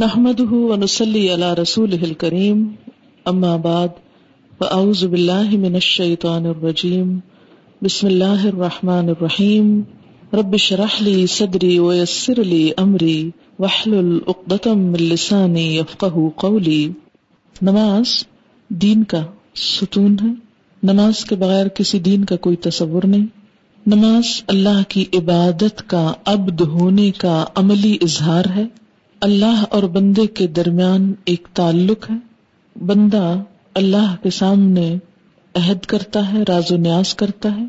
نحمده ونصلي على رسوله الكريم. أما بعد، فأعوذ بالله من الشيطان الرجيم. بسم الله الرحمن الرحيم. رب اشرح لي صدري ويسر لي أمري. واحلل عقدة من لساني يفقه قولي. نماز دین کا ستون ہے. نماز کے بغیر کسی دین کا کوئی تصور نہیں. نماز اللہ کی عبادت کا، عبد ہونے کا عملی اظہار ہے. اللہ اور بندے کے درمیان ایک تعلق ہے۔ بندہ اللہ کے سامنے عہد کرتا ہے، راز و نیاز کرتا ہے،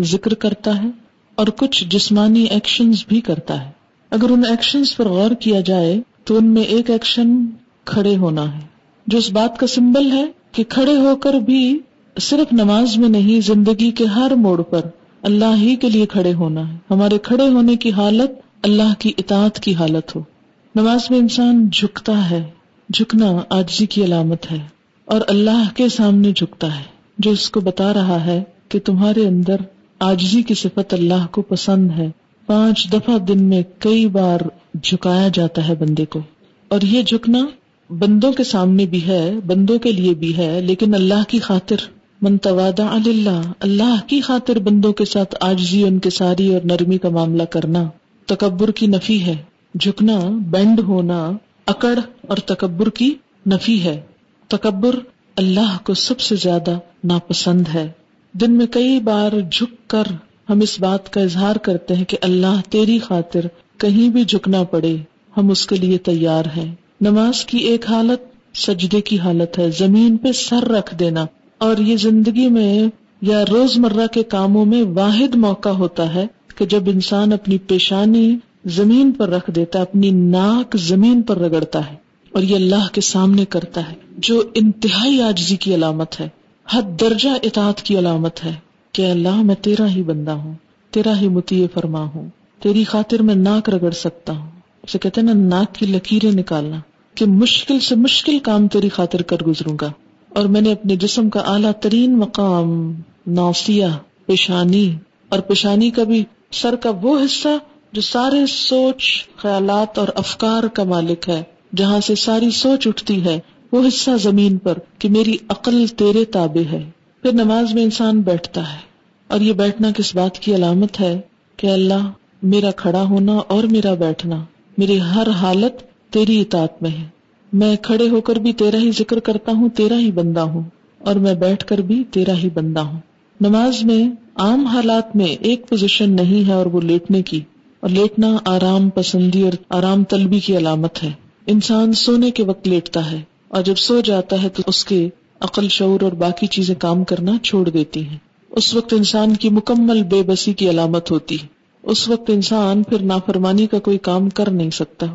ذکر کرتا ہے اور کچھ جسمانی ایکشنز بھی کرتا ہے۔ اگر ان ایکشنز پر غور کیا جائے تو ان میں ایک ایکشن کھڑے ہونا ہے۔ جو اس بات کا سمبل ہے کہ کھڑے ہو کر بھی صرف نماز میں نہیں، زندگی کے ہر موڑ پر اللہ ہی کے لیے کھڑے ہونا ہے۔ ہمارے کھڑے ہونے کی حالت اللہ کی اطاعت کی حالت ہو۔ نماز میں انسان جھکتا ہے، جھکنا آجزی کی علامت ہے اور اللہ کے سامنے جھکتا ہے، جو اس کو بتا رہا ہے کہ تمہارے اندر آجزی کی صفت اللہ کو پسند ہے۔ پانچ دفعہ دن میں کئی بار جھکایا جاتا ہے بندے کو۔ اور یہ جھکنا بندوں کے سامنے بھی ہے، بندوں کے لیے بھی ہے، لیکن اللہ کی خاطر۔ منتوادہ اللہ اللہ کی خاطر بندوں کے ساتھ آجزی ان کے ساری اور نرمی کا معاملہ کرنا تکبر کی نفی ہے۔ جھکنا، بینڈ ہونا اکڑ اور تکبر کی نفی ہے۔ تکبر اللہ کو سب سے زیادہ ناپسند ہے۔ دن میں کئی بار جھک کر ہم اس بات کا اظہار کرتے ہیں کہ اللہ تیری خاطر کہیں بھی جھکنا پڑے، ہم اس کے لیے تیار ہیں۔ نماز کی ایک حالت سجدے کی حالت ہے۔ زمین پہ سر رکھ دینا۔ اور یہ زندگی میں یا روز مرہ کے کاموں میں واحد موقع ہوتا ہے کہ جب انسان اپنی پیشانی زمین پر رکھ دیتا ہے، اپنی ناک زمین پر رگڑتا ہے اور یہ اللہ کے سامنے کرتا ہے، جو انتہائی آجزی کی علامت ہے، حد درجہ اطاعت کی علامت ہے کہ اللہ میں تیرا ہی بندہ ہوں، تیرا ہی متی فرما ہوں، تیری خاطر میں ناک رگڑ سکتا ہوں۔ اسے کہتے ہیں نا، ناک کی لکیریں نکالنا، کہ مشکل سے مشکل کام تیری خاطر کر گزروں گا۔ اور میں نے اپنے جسم کا اعلیٰ ترین مقام نوسیا پیشانی، اور پیشانی کا بھی سر کا وہ حصہ جو سارے سوچ، خیالات اور افکار کا مالک ہے، جہاں سے ساری سوچ اٹھتی ہے، وہ حصہ زمین پر کہ میری عقل تیرے تابع ہے۔ پھر نماز میں انسان بیٹھتا ہے۔ اور یہ بیٹھنا کس بات کی علامت ہے؟ کہ اللہ میرا کھڑا ہونا اور میرا بیٹھنا، میری ہر حالت تیری اطاعت میں ہے۔ میں کھڑے ہو کر بھی تیرا ہی ذکر کرتا ہوں، تیرا ہی بندہ ہوں۔ اور میں بیٹھ کر بھی تیرا ہی بندہ ہوں۔ نماز میں عام حالات میں ایک پوزیشن نہیں ہے اور وہ لیٹنے کی۔ اور لیٹنا آرام پسندی اور آرام طلبی کی علامت ہے۔ انسان سونے کے وقت لیٹتا ہے اور جب سو جاتا ہے تو اس کے عقل، شعور اور باقی چیزیں کام کرنا چھوڑ دیتی ہیں۔ اس وقت انسان کی مکمل بے بسی کی علامت ہوتی ہے۔ اس وقت انسان پھر نافرمانی کا کوئی کام کر نہیں سکتا۔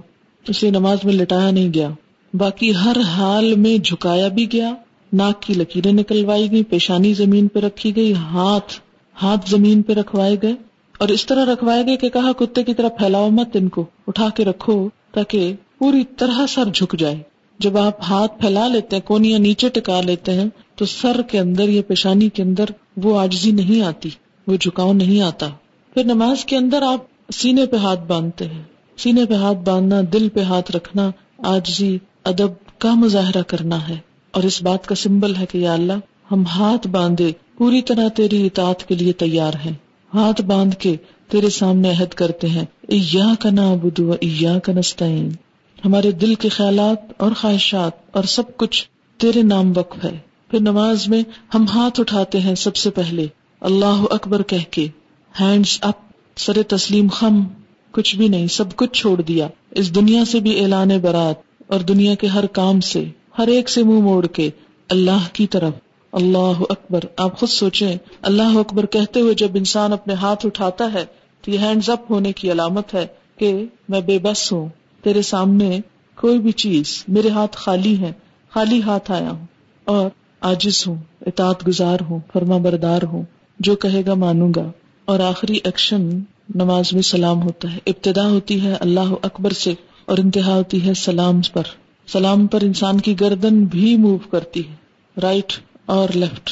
اسے نماز میں لٹایا نہیں گیا۔ باقی ہر حال میں جھکایا بھی گیا۔ ناک کی لکیریں نکلوائی گئی پیشانی زمین پہ رکھی گئی، ہاتھ ہاتھ زمین پہ رکھوائے گئے۔ اور اس طرح رکھوائے گئے کہ کہا کتے کی طرح پھیلاؤ مت ان کو، اٹھا کے رکھو تاکہ پوری طرح سر جھک جائے۔ جب آپ ہاتھ پھیلا لیتے ہیں کونیا نیچے ٹکا لیتے ہیں، تو سر کے اندر یا پیشانی کے اندر وہ آجزی نہیں آتی، وہ جھکاؤ نہیں آتا۔ پھر نماز کے اندر آپ سینے پہ ہاتھ باندھتے ہیں۔ سینے پہ ہاتھ باندھنا، دل پہ ہاتھ رکھنا آجزی، ادب کا مظاہرہ کرنا ہے۔ اور اس بات کا سمبل ہے کہ یا اللہ، ہم ہاتھ باندھے، پوری طرح تیری اطاعت کے لیے تیار ہیں۔ ہاتھ باندھ کے تیرے سامنے عہد کرتے ہیں۔ ایا کا نا بدو ایا کا نستعین۔ ہمارے دل کے خیالات اور خواہشات اور سب کچھ تیرے نام وقف ہے۔ پھر نماز میں ہم ہاتھ اٹھاتے ہیں سب سے پہلے۔ اللہ اکبر کہہ کے ہینڈس اپ سر تسلیم خم، کچھ بھی نہیں، سب کچھ چھوڑ دیا۔ اس دنیا سے بھی اعلان برات اور دنیا کے ہر کام سے، ہر ایک سے منہ موڑ کے اللہ کی طرف۔ اللہ اکبر، آپ خود سوچیں، اللہ اکبر کہتے ہوئے جب انسان اپنے ہاتھ اٹھاتا ہے، تو یہ ہینڈز اپ ہونے کی علامت ہے کہ میں بے بس ہوں، تیرے سامنے کوئی بھی چیز میرے ہاتھ خالی ہے، خالی ہاتھ آیا ہوں اور آجز ہوں، اطاعت گزار ہوں، فرما بردار ہوں، جو کہے گا مانوں گا۔ اور آخری ایکشن نماز میں سلام ہوتا ہے۔ ابتدا ہوتی ہے اللہ اکبر سے اور انتہا ہوتی ہے سلام پر۔ سلام پر انسان کی گردن بھی موو کرتی ہے۔ رائٹ اور لیفٹ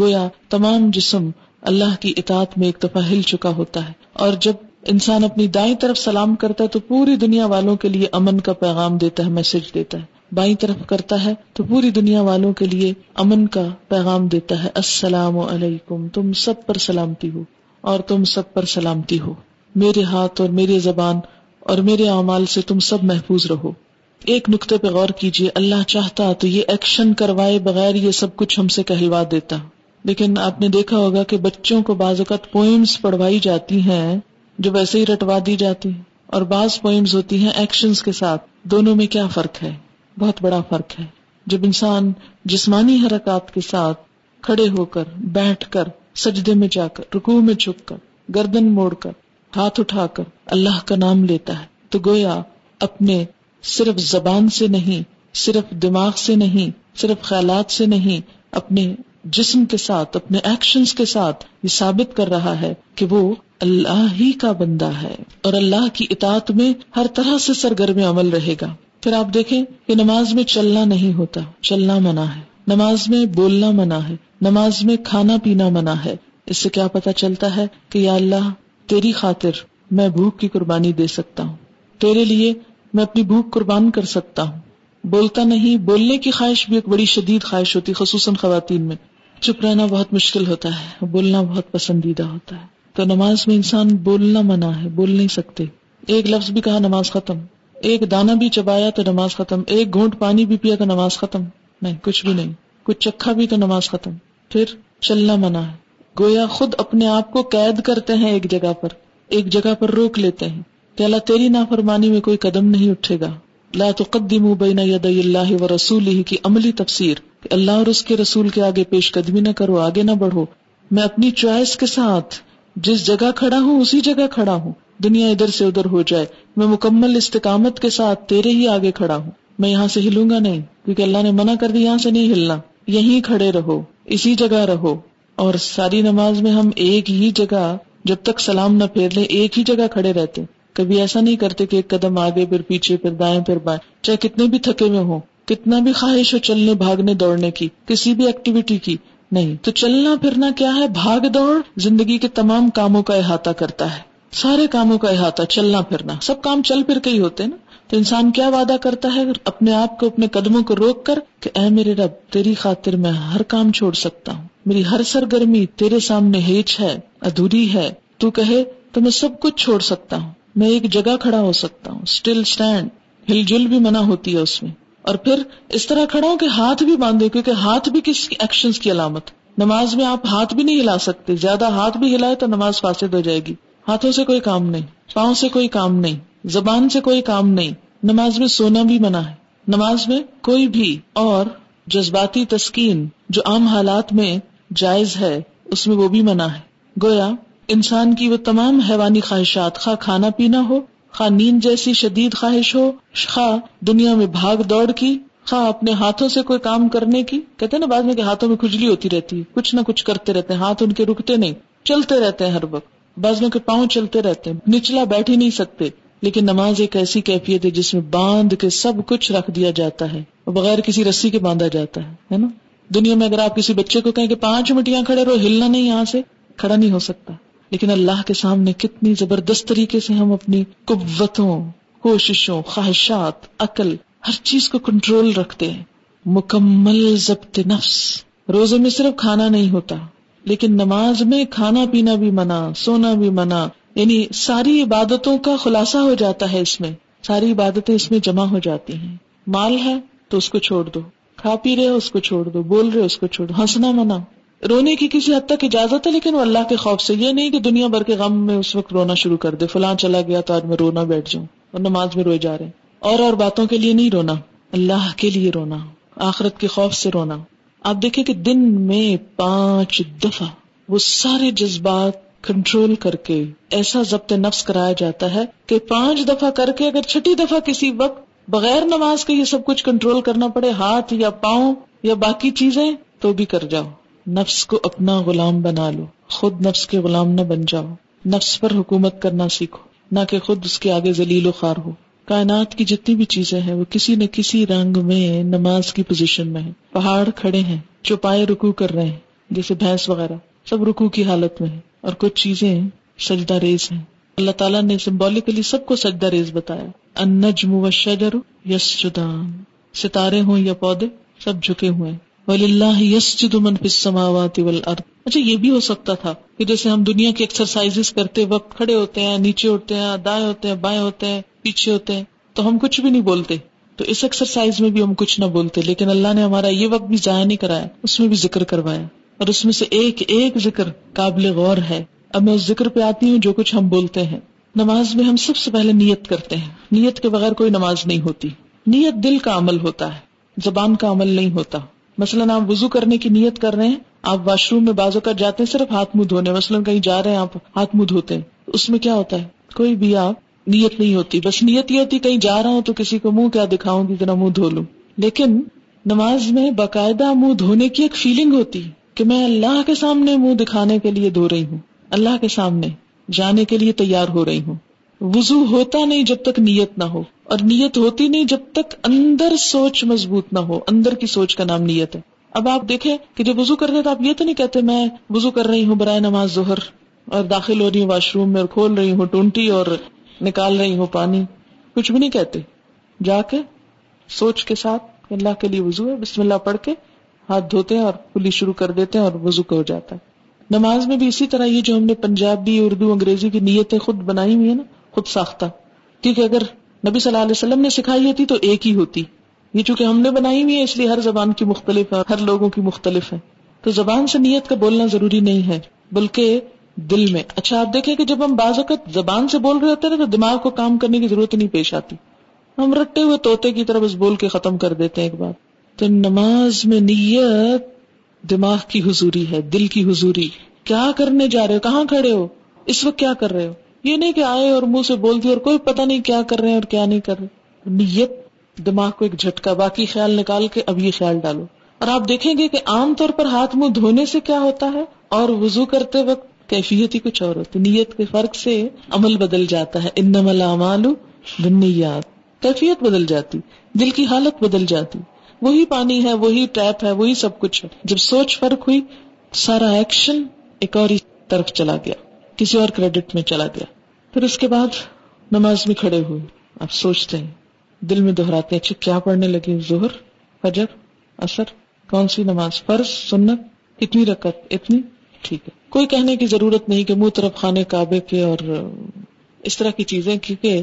گویا تمام جسم اللہ کی اطاعت میں ایک دفعہ ہل چکا ہوتا ہے۔ اور جب انسان اپنی دائیں طرف سلام کرتا ہے تو پوری دنیا والوں کے لیے امن کا پیغام دیتا ہے، میسج دیتا ہے۔ بائیں طرف کرتا ہے تو پوری دنیا والوں کے لیے امن کا پیغام دیتا ہے۔ السلام علیکم، تم سب پر سلامتی ہو اور تم سب پر سلامتی ہو۔ میرے ہاتھ اور میری زبان اور میرے اعمال سے تم سب محفوظ رہو۔ ایک نقطے پہ غور کیجیے اللہ چاہتا تو یہ ایکشن کروائے بغیر یہ سب کچھ ہم سے کہلوا دیتا۔ لیکن آپ نے دیکھا ہوگا کہ بچوں کو بعض اوقات پوئمس پڑھوائی جاتی ہیں جو ویسے ہی رٹوا دی جاتی اور بعض پوئمز ہوتی ہیں ایکشنز کے ساتھ۔ دونوں میں کیا فرق ہے؟ بہت بڑا فرق ہے۔ جب انسان جسمانی حرکات کے ساتھ کھڑے ہو کر، بیٹھ کر، سجدے میں جا کر رکو میں چھپ کر، گردن موڑ کر، ہاتھ اٹھا کر اللہ کا نام لیتا ہے، تو گویا اپنے صرف زبان سے نہیں، صرف دماغ سے نہیں، صرف خیالات سے نہیں، اپنے جسم کے ساتھ، اپنے ایکشنز کے ساتھ یہ ثابت کر رہا ہے کہ وہ اللہ ہی کا بندہ ہے اور اللہ کی اطاعت میں ہر طرح سے سرگرم عمل رہے گا۔ پھر آپ دیکھیں کہ نماز میں چلنا نہیں ہوتا، چلنا منع ہے۔ نماز میں بولنا منع ہے، نماز میں کھانا پینا منع ہے۔ اس سے کیا پتا چلتا ہے کہ یا اللہ تیری خاطر میں بھوک کی قربانی دے سکتا ہوں۔ تیرے لیے میں اپنی بھوک قربان کر سکتا ہوں۔ بولتا نہیں، بولنے کی خواہش بھی ایک بڑی شدید خواہش ہوتی، خصوصاً خواتین میں۔ چپ رہنا بہت مشکل ہوتا ہے، بولنا بہت پسندیدہ ہوتا ہے۔ تو نماز میں انسان بولنا منع ہے، بول نہیں سکتے۔ ایک لفظ بھی کہا، نماز ختم۔ ایک دانا بھی چبایا تو نماز ختم۔ ایک گھونٹ پانی بھی پیا تو نماز ختم۔ نہیں، کچھ بھی نہیں۔ کچھ چکھا بھی تو نماز ختم۔ پھر چلنا منع ہے۔ گویا خود اپنے آپ کو قید کرتے ہیں ایک جگہ پر۔ ایک جگہ پر روک لیتے ہیں۔ کہ اللہ تیری نافرمانی میں کوئی قدم نہیں اٹھے گا۔ لا تقدموا بین یدی اللہ و رسول کی عملی تفسیر کہ اللہ اور اس کے رسول کے آگے پیش قدمی نہ کرو، آگے نہ بڑھو۔ میں اپنی چوائس کے ساتھ جس جگہ کھڑا ہوں، اسی جگہ کھڑا ہوں۔ دنیا ادھر سے ادھر ہو جائے۔ میں مکمل استقامت کے ساتھ تیرے ہی آگے کھڑا ہوں۔ میں یہاں سے ہلوں گا نہیں، کیونکہ اللہ نے منع کر دی یہاں سے نہیں ہلنا۔ یہیں کھڑے رہو، اسی جگہ رہو۔ اور ساری نماز میں ہم ایک ہی جگہ، جب تک سلام نہ پھیر لیں، ایک ہی جگہ کھڑے رہتے۔ کبھی ایسا نہیں کرتے کہ ایک قدم آگے پھر پیچھے پھر دائیں پھر بائیں۔ چاہے کتنے بھی تھکے ہوئے ہوں، کتنا بھی خواہش ہو چلنے، بھاگنے، دوڑنے کی، کسی بھی ایکٹیویٹی کی، نہیں۔ تو چلنا پھرنا کیا ہے؟ بھاگ دوڑ زندگی کے تمام کاموں کا احاطہ کرتا ہے۔ سارے کاموں کا احاطہ، چلنا پھرنا۔ سب کام چل پھر کے ہی ہوتے نا۔ تو انسان کیا وعدہ کرتا ہے؟ اپنے آپ کو، اپنے قدموں کو روک کر کہ اے میرے رب، تیری خاطر میں ہر کام چھوڑ سکتا ہوں۔ میری ہر سرگرمی تیرے سامنے ہیچ ہے، ادھوری ہے۔ تو کہے، تو میں سب کچھ چھوڑ سکتا ہوں۔ میں ایک جگہ کھڑا ہو سکتا ہوں اسٹل اسٹینڈ ہل جل بھی منع ہوتی ہے اس میں۔ اور پھر اس طرح کھڑا ہوں کہ ہاتھ بھی باندھے، کیونکہ ہاتھ بھی کس ایکشن کی علامت؟ نماز میں آپ ہاتھ بھی نہیں ہلا سکتے، زیادہ ہاتھ بھی ہلائے تو نماز فاسد ہو جائے گی۔ ہاتھوں سے کوئی کام نہیں، پاؤں سے کوئی کام نہیں، زبان سے کوئی کام نہیں، نماز میں سونا بھی منع ہے۔ نماز میں کوئی بھی اور جذباتی تسکین جو عام حالات میں جائز ہے، اس میں وہ بھی منع ہے۔ گویا انسان کی وہ تمام حیوانی خواہشات، خواہ کھانا پینا ہو، خواہ نیند جیسی شدید خواہش ہو، خواہ دنیا میں بھاگ دوڑ کی، خواہ اپنے ہاتھوں سے کوئی کام کرنے کی۔ کہتے ہیں نا بعد میں کہ ہاتھوں میں کھجلی ہوتی رہتی ہے کچھ نہ کچھ کرتے رہتے ہیں، ہاتھ ان کے رکتے نہیں، چلتے رہتے ہیں ہر وقت۔ بازوں کے پاؤں چلتے رہتے ہیں، نچلا بیٹھ ہی نہیں سکتے، لیکن نماز ایک ایسی کیفیت ہے جس میں باندھ کے سب کچھ رکھ دیا جاتا ہے بغیر کسی رسی کے باندھا جاتا ہے نا؟ دنیا میں اگر آپ کسی بچے کو کہیں کہ پانچ مٹیاں کھڑے رہو، ہلنا نہیں یہاں سے، کھڑا نہیں ہو سکتا۔ لیکن اللہ کے سامنے کتنی زبردست طریقے سے ہم اپنی قوتوں، کوششوں، خواہشات، عقل، ہر چیز کو کنٹرول رکھتے ہیں۔ مکمل ضبط نفس۔ روزے میں صرف کھانا نہیں ہوتا، لیکن نماز میں کھانا پینا بھی منع، سونا بھی منع۔ یعنی ساری عبادتوں کا خلاصہ ہو جاتا ہے اس میں۔ ساری عبادتیں اس میں جمع ہو جاتی ہیں۔ مال ہے تو اس کو چھوڑ دو۔ کھا پی رہے ہو اس کو چھوڑ dو بول رہے ہو اس کو چھوڑ دو۔ ہنسنا منع۔ رونے کی کسی حد تک اجازت ہے، لیکن وہ اللہ کے خوف سے، یہ نہیں کہ دنیا بھر کے غم میں اس وقت رونا شروع کر دے، فلاں چلا گیا تو آج میں رونا بیٹھ جاؤں اور نماز میں روئے جا رہے اور اور باتوں کے لیے نہیں رونا، اللہ کے لیے رونا، آخرت کے خوف سے رونا۔ آپ دیکھیں کہ دن میں پانچ دفعہ وہ سارے جذبات کنٹرول کر کے ایسا ضبط نفس کرایا جاتا ہے کہ پانچ دفعہ کر کے اگر چھٹی دفعہ کسی وقت بغیر نماز کے یہ سب کچھ کنٹرول کرنا پڑے، ہاتھ یا پاؤں یا باقی چیزیں، تو بھی کر جاؤ۔ نفس کو اپنا غلام بنا لو، خود نفس کے غلام نہ بن جاؤ۔ نفس پر حکومت کرنا سیکھو، نہ کہ خود اس کے آگے ذلیل و خوار ہو۔ کائنات کی جتنی بھی چیزیں ہیں، وہ کسی نہ کسی رنگ میں، نماز کی پوزیشن میں ہے پہاڑ کھڑے ہیں، چوپائے رکو کر رہے ہیں، جیسے بھینس وغیرہ۔ سب رکو کی حالت میں ہے اور کچھ چیزیں سجدہ ریز ہیں۔ اللہ تعالیٰ نے سمبولیکلی سب کو سجدہ ریز بتایا۔ انجم و شجر یس ستارے ہوں یا پودے، سب جھکے ہوئے ولی اللہ یس جدمن فسماوات اچھا یہ بھی ہو سکتا تھا کہ جیسے ہم دنیا کی ایکسرسائز کرتے وقت کھڑے ہوتے ہیں، نیچے اٹھتے ہیں، دائیں ہوتے ہیں، بائیں ہوتے ہیں، پیچھے ہوتے ہیں، تو ہم کچھ بھی نہیں بولتے۔ تو اس ایکسرسائز میں بھی ہم کچھ نہ بولتے، لیکن اللہ نے ہمارا یہ وقت بھی ضائع نہیں کرایا، اس میں بھی ذکر کروایا۔ اور اس میں سے ایک ایک ذکر قابل غور ہے۔ اب میں اس ذکر پہ آتی ہوں جو کچھ ہم بولتے ہیں۔ نماز میں ہم سب سے پہلے نیت کرتے ہیں۔ نیت کے بغیر کوئی نماز نہیں ہوتی۔ نیت دل کا عمل ہوتا ہے، زبان کا عمل نہیں ہوتا۔ مثلاً آپ وزو کرنے کی نیت کر رہے ہیں، آپ واش روم میں بازو کر جاتے ہیں، صرف ہاتھ منہ دھونے، مثلاً کہیں جا رہے ہیں، آپ ہاتھ منہ دھوتے ہیں۔ اس میں کیا ہوتا ہے؟ کوئی بھی آپ نیت نہیں ہوتی، بس نیت یہ ہوتی کہیں جا رہا ہوں تو کسی کو منہ کیا دکھاؤں گی منہ دھو لوں۔ لیکن نماز میں باقاعدہ منہ دھونے کی ایک فیلنگ ہوتی کہ میں اللہ کے سامنے منہ دکھانے کے لیے دھو رہی ہوں، اللہ کے سامنے جانے کے لیے تیار ہو رہی ہوں۔ وزو ہوتا نہیں جب تک نیت نہ ہو۔ اور نیت ہوتی نہیں جب تک اندر سوچ مضبوط نہ ہو۔ اندر کی سوچ کا نام نیت ہے۔ اب آپ دیکھیں کہ جب وزو کرتے تو آپ یہ تو نہیں کہتے میں وزو کر رہی ہوں برائے نماز ظہر اور داخل ہو رہی ہوں واش روم میں اور کھول رہی ہوں ٹونٹی اور نکال رہی ہوں پانی۔ کچھ بھی نہیں کہتے۔ جا کے سوچ کے ساتھ اللہ کے لیے وزو ہے۔ بسم اللہ پڑھ کے ہاتھ دھوتے ہیں اور پولی شروع کر دیتے ہیں اور وزو کا ہو جاتا ہے۔ نماز میں بھی اسی طرح یہ جو ہم نے پنجابی، اردو، انگریزی کی نیتیں خود بنائی ہوئی ہے نا، خود ساختہ۔ کیونکہ اگر نبی صلی اللہ علیہ وسلم نے سکھائی ہوتی تو ایک ہی ہوتی۔ یہ چونکہ ہم نے بنائی ہوئی ہے، اس لیے ہر زبان کی مختلف ہے، ہر لوگوں کی مختلف ہے۔ تو زبان سے نیت کا بولنا ضروری نہیں ہے، بلکہ دل میں۔ اچھا آپ دیکھیں کہ جب ہم بعض اوقات زبان سے بول رہے ہوتے ہیں تو دماغ کو کام کرنے کی ضرورت نہیں پیش آتی۔ ہم رٹے ہوئے توتے کی طرف بول کے ختم کر دیتے ہیں ایک بار۔ تو نماز میں نیت دماغ کی حضوری ہے، دل کی حضوری۔ کیا کرنے جا رہے ہو؟ کہاں کھڑے ہو؟ اس وقت کیا کر رہے ہو؟ یہ نہیں کہ آئے اور منہ سے بول دی اور کوئی پتہ نہیں کیا کر رہے ہیں اور کیا نہیں کر رہے نیت دماغ کو ایک جھٹکا، باقی خیال نکال کے اب یہ خیال ڈالو۔ اور آپ دیکھیں گے کہ عام طور پر ہاتھ منہ دھونے سے کیا ہوتا ہے اور وضو کرتے وقت کیفیت ہی کچھ اور ہوتی نیت کے فرق سے عمل بدل جاتا ہے۔ ان نمال بنیاد کیفیت بدل جاتی، دل کی حالت بدل جاتی۔ وہی پانی ہے، وہی ٹیپ ہے، وہی سب کچھ ہے۔ جب سوچ فرق ہوئی، سارا ایکشن ایک اور طرف چلا گیا، کسی اور کریڈٹ میں چلا گیا۔ پھر اس کے بعد نماز میں کھڑے ہوئے۔ آپ سوچتے ہیں، دل میں دہراتے ہیں اچھا کیا پڑھنے لگے؟ ظہر، فجر اثر کون سی نماز؟ فرض، سنت، اتنی رکت اتنی؟ ٹھیک ہے۔ کوئی کہنے کی ضرورت نہیں کہ منہ طرف خانے کعبے کے اور اس طرح کی چیزیں، کیونکہ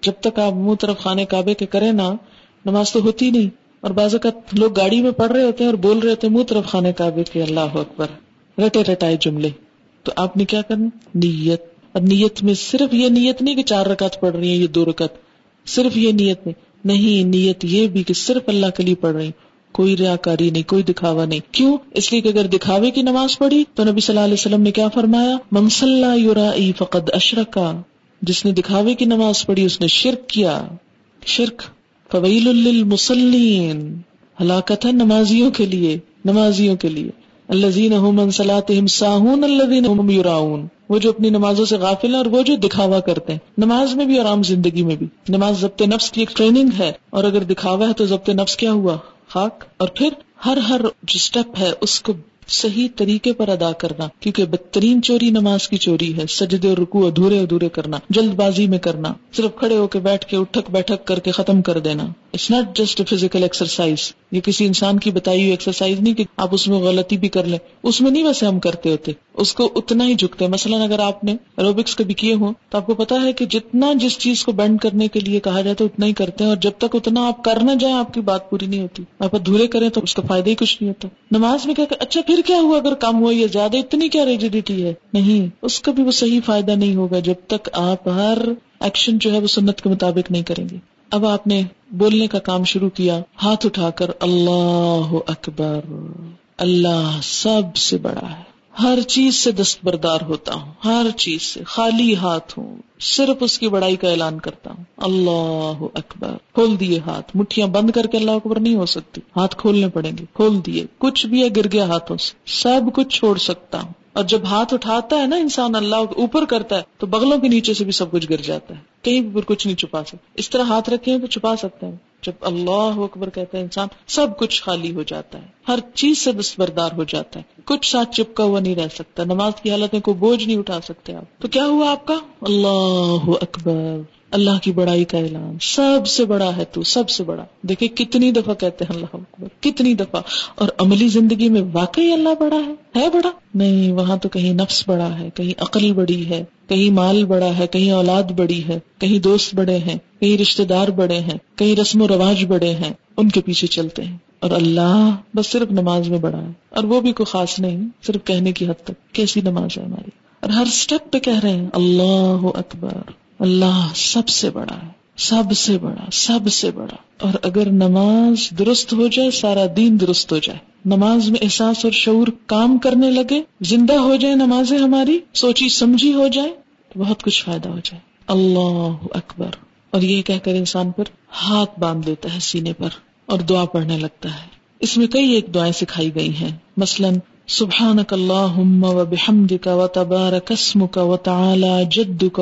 جب تک آپ منہ طرف خانے کعبے کے کریں نا، نماز تو ہوتی نہیں۔ اور بعض اوقات لوگ گاڑی میں پڑھ رہے ہوتے ہیں اور بول رہے ہوتے ہیں، منہ طرف خانے کعبے کے، اللہ اکبر، رٹے رٹائے جملے۔ تو آپ نے کیا کرنا؟ نیت۔ اور نیت میں صرف یہ نیت نہیں کہ چار رکعت پڑھ رہی ہیں، یہ دو رکعت۔ صرف یہ نیت نہیں۔ نہیں، نیت یہ بھی کہ صرف اللہ کے لیے پڑھ رہی کوئی ریا کاری نہیں، کوئی دکھاوا نہیں۔ کیوں؟ اس لیے کہ اگر دکھاوے کی نماز پڑھی تو نبی صلی اللہ علیہ وسلم نے کیا فرمایا؟ منسلح یورا فقد اشرکا جس نے دکھاوے کی نماز پڑھی، اس نے شرک کیا۔ شرک۔ فویل للمصلین۔ ہلاکت ہے نمازیوں کے لیے، نمازیوں کے لیے۔ اللہ ساہون اللہ یوراؤن وہ جو اپنی نمازوں سے غافل ہیں اور وہ جو دکھاوا کرتے ہیں۔ نماز میں بھی اور عام زندگی میں بھی۔ نماز ضبط نفس کی ایک ٹریننگ ہے۔ اور اگر دکھاوا ہے تو ضبط نفس کیا ہوا؟ خاک۔ اور پھر ہر ہر جو اسٹیپ ہے، اس کو صحیح طریقے پر ادا کرنا، کیونکہ بدترین چوری نماز کی چوری ہے، سجدے اور رکو ادھورے ادھورے کرنا، جلد بازی میں کرنا، صرف کھڑے ہو کے بیٹھ کے اٹھک بیٹھک کر کے ختم کر دینا۔ It's not just physical exercise یہ کسی انسان کی بتائی ہوئی ایکسرسائز نہیں کہ آپ اس میں غلطی بھی کر لیں۔ اس میں نہیں ویسے ہم کرتے ہوتے۔ اس کو اتنا ہی جھکتے مثلاً اگر آپ نے ایروبکس کبھی کیے ہوں، تو آپ کو پتا ہے کہ جتنا جس چیز کو بینڈ کرنے کے لیے کہا جائے تو اتنا ہی کرتے ہیں۔ اور جب تک اتنا آپ کر نہ جائیں، آپ کی بات پوری نہیں ہوتی۔ آپ دھورے کریں تو اس کا فائدہ ہی کچھ نہیں ہوتا۔ نماز میں کیا کہ اچھا پھر کیا ہوا اگر کام ہوا یا زیادہ؟ اتنی کیا ریجیڈیٹی ہے؟ نہیں، اس کا بھی وہ صحیح فائدہ نہیں ہوگا جب تک آپ ہر ایکشن جو ہے وہ سنت کے مطابق نہیں کریں گے۔ اب آپ نے بولنے کا کام شروع کیا، ہاتھ اٹھا کر اللہ اکبر، اللہ سب سے بڑا ہے۔ ہر چیز سے دستبردار ہوتا ہوں، ہر چیز سے خالی ہاتھ ہوں، صرف اس کی بڑائی کا اعلان کرتا ہوں۔ اللہ اکبر، کھول دیے ہاتھ۔ مٹھیاں بند کر کے اللہ اکبر نہیں ہو سکتی۔ ہاتھ کھولنے پڑیں گے۔ کھول دیے۔ کچھ بھی ہے، گر گیا ہاتھوں سے۔ سب کچھ چھوڑ سکتا ہوں۔ اور جب ہاتھ اٹھاتا ہے نا انسان، اللہ اوپر کرتا ہے، تو بغلوں کے نیچے سے بھی سب کچھ گر جاتا ہے۔ کہیں بھی کچھ نہیں چھپا سکتا۔ اس طرح ہاتھ رکھے ہیں تو چھپا سکتے ہیں جب اللہ اکبر کہتے ہیں انسان، سب کچھ خالی ہو جاتا ہے، ہر چیز سے دستبردار ہو جاتا ہے۔ کچھ ساتھ چپکا ہوا نہیں رہ سکتا، نماز کی حالت میں کوئی بوجھ نہیں اٹھا سکتے آپ۔ تو کیا ہوا آپ کا؟ اللہ اکبر، اللہ کی بڑائی کا اعلان۔ سب سے بڑا ہے تو سب سے بڑا۔ دیکھیں کتنی دفعہ کہتے ہیں اللہ اکبر، کتنی دفعہ۔ اور عملی زندگی میں واقعی اللہ بڑا ہے؟ ہے بڑا؟ نہیں، وہاں تو کہیں نفس بڑا ہے، کہیں عقل بڑی ہے کہیں مال بڑا ہے، کہیں اولاد بڑی ہے، کہیں دوست بڑے ہیں، کہیں رشتے دار بڑے ہیں، کہیں رسم و رواج بڑے ہیں، ان کے پیچھے چلتے ہیں۔ اور اللہ بس صرف نماز میں بڑا ہے۔ اور وہ بھی کوئی خاص نہیں، صرف کہنے کی حد تک کیسی نماز ہے ہماری۔ اور ہر اسٹیپ پہ کہہ رہے ہیں، اللہ اکبر، اللہ سب سے بڑا ہے۔ سب سے بڑا، سب سے بڑا۔ اور اگر نماز درست ہو جائے، سارا دین درست ہو جائے۔ نماز میں احساس اور شعور کام کرنے لگے، زندہ ہو جائے نمازیں ہماری، سوچی سمجھی ہو جائے، تو بہت کچھ فائدہ ہو جائے۔ اللہ اکبر۔ اور یہ کہہ کر انسان پر ہاتھ باندھ لیتا ہے سینے پر اور دعا پڑھنے لگتا ہے۔ اس میں کئی ایک دعائیں سکھائی گئی ہیں۔ مثلاً سبحان اللہم و بحمدک و تبارک اسمک و تعالی جدک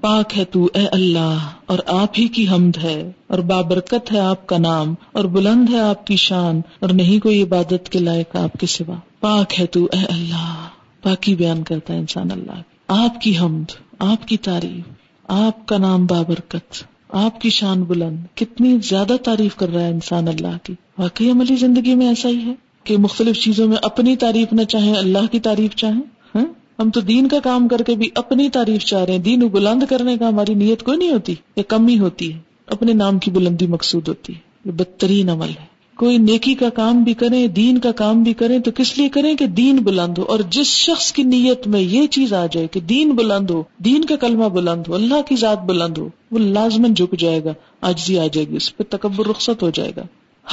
پاک ہے تو اے اللہ، اور آپ ہی کی حمد ہے، اور بابرکت ہے آپ کا نام، اور بلند ہے آپ کی شان، اور نہیں کوئی عبادت کے لائق آپ کے سوا۔ پاک ہے تو اے اللہ، پاکی بیان کرتا ہے انسان اللہ۔ آپ کی حمد، آپ کی تعریف، آپ کا نام بابرکت، آپ کی شان بلند۔ کتنی زیادہ تعریف کر رہا ہے انسان اللہ کی۔ واقعی عملی زندگی میں ایسا ہی ہے کہ مختلف چیزوں میں اپنی تعریف نہ چاہیں، اللہ کی تعریف چاہیں ہاں؟ ہم تو دین کا کام کر کے بھی اپنی تعریف چاہ رہے ہیں۔ دین بلند کرنے کا ہماری نیت کوئی نہیں ہوتی یا کم ہی ہوتی ہے۔ اپنے نام کی بلندی مقصود ہوتی ہے۔ یہ بدترین عمل ہے۔ کوئی نیکی کا کام بھی کریں دین کا کام بھی کریں تو کس لیے کریں کہ دین بلند ہو؟ اور جس شخص کی نیت میں یہ چیز آ جائے کہ دین بلند ہو، دین کا کلمہ بلند ہو، اللہ کی ذات بلند ہو، وہ لازمن جھک جائے گا آجزی آ جائے گی، اس پہ تکبر رخصت ہو جائے گا۔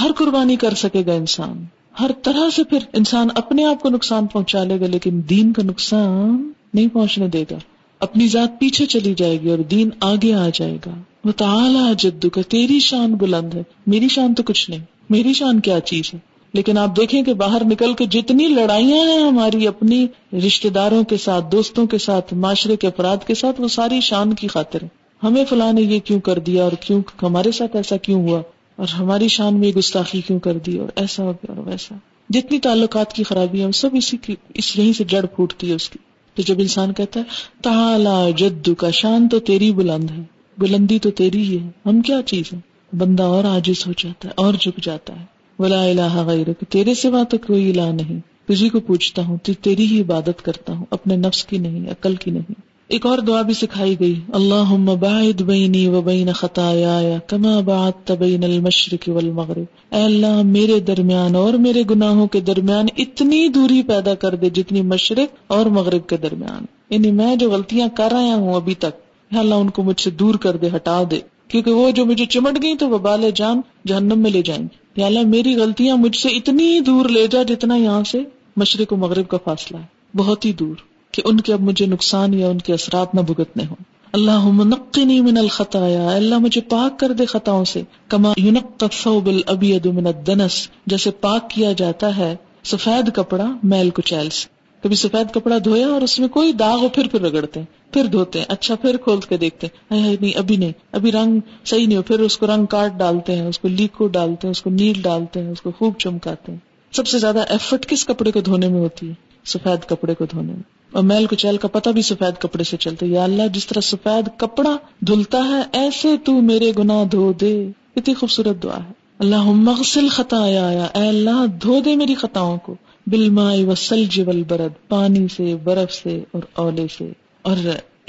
ہر قربانی کر سکے گا انسان۔ ہر طرح سے پھر انسان اپنے آپ کو نقصان پہنچا لے گا، لیکن دین کا نقصان نہیں پہنچنے دے گا۔ اپنی ذات پیچھے چلی جائے گی اور دین آگے آ جائے گا۔ وہ جدو کا تیری شان بلند ہے۔ میری شان تو کچھ نہیں۔ میری شان کیا چیز ہے؟ لیکن آپ دیکھیں کہ باہر نکل کے جتنی لڑائیاں ہیں ہماری، اپنی رشتے داروں کے ساتھ، دوستوں کے ساتھ، معاشرے کے افراد کے ساتھ، وہ ساری شان کی خاطر ہے ہمیں فلاں نے یہ کیوں کر دیا اور کیوں ہمارے ساتھ ایسا کیوں ہوا؟ اور ہماری شان میں گستاخی کیوں کر دی اور ایسا ہو گیا اور ویسا۔ جتنی تعلقات کی خرابی ہے سب اسی کی اس یہیں سے جڑ پھوٹتی ہے اس کی۔ تو جب انسان کہتا ہے تالا جدو کا شان تو تیری بلند ہے، بلندی تو تیری ہی ہے۔ ہم کیا چیز ہے بندہ اور آجز ہو جاتا ہے، اور جھک جاتا ہے۔ ولا الہ غیر تیرے سوا تو کوئی الہ نہیں۔ تجھی کو پوچھتا ہوں، تیری ہی عبادت کرتا ہوں، اپنے نفس کی نہیں، عقل کی نہیں۔ ایک اور دعا بھی سکھائی گئی۔ اللہ باعد بینی و بین خطایا کما بعدت بین المشرق والمغرب۔ اے اللہ، میرے درمیان اور میرے گناہوں کے درمیان اتنی دوری پیدا کر دے جتنی مشرق اور مغرب کے درمیان۔ یعنی میں جو غلطیاں کر رہا ہوں ابھی تک اللہ، ان کو مجھ سے دور کر دے، ہٹا دے۔ کیونکہ وہ جو مجھے چمٹ گئی تو وہ بال جان جہنم میں لے جائیں گے اللہ، میری غلطیاں مجھ سے اتنی دور لے جا جتنا یہاں سے مشرق و مغرب کا فاصلہ ہے۔ بہت ہی دور۔ کہ ان کے اب مجھے نقصان یا ان کے اثرات نہ بھگتنے ہوں۔ اللہ منقنی من الخطایا اللہ مجھے پاک کر دے خطاؤں سے۔ کما یونق الثوب الابید من الدنس، جیسے پاک کیا جاتا ہے سفید کپڑا میل کچیل سے۔ کبھی سفید کپڑا دھویا اور اس میں کوئی داغ ہو، پھر پھر رگڑتے ہیں، پھر دھوتے ہیں اچھا پھر کھول کے دیکھتے ہیں۔ نہیں، ابھی نہیں، ابھی رنگ صحیح نہیں ہو، پھر اس کو رنگ کاٹ ڈالتے ہیں، اس کو لیکو ڈالتے ہیں، اس کو نیل ڈالتے ہیں، اس کو خوب چمکاتے ہیں۔ سب سے زیادہ ایفرٹ کس کپڑے کو دھونے میں ہوتی ہے؟ سفید کپڑے کو دھونے میں۔ اور میل کچیل کا پتہ بھی سفید کپڑے سے چلتے یا اللہ، جس طرح سفید کپڑا دھلتا ہے، ایسے تو میرے گنا دھو دے۔ اتنی خوبصورت دعا ہے۔ اللہ مغسل خطا آیا اے اللہ، دھو دے میری خطاؤں کو۔ بلما و سلج برد پانی سے، برف سے اور اولے سے۔ اور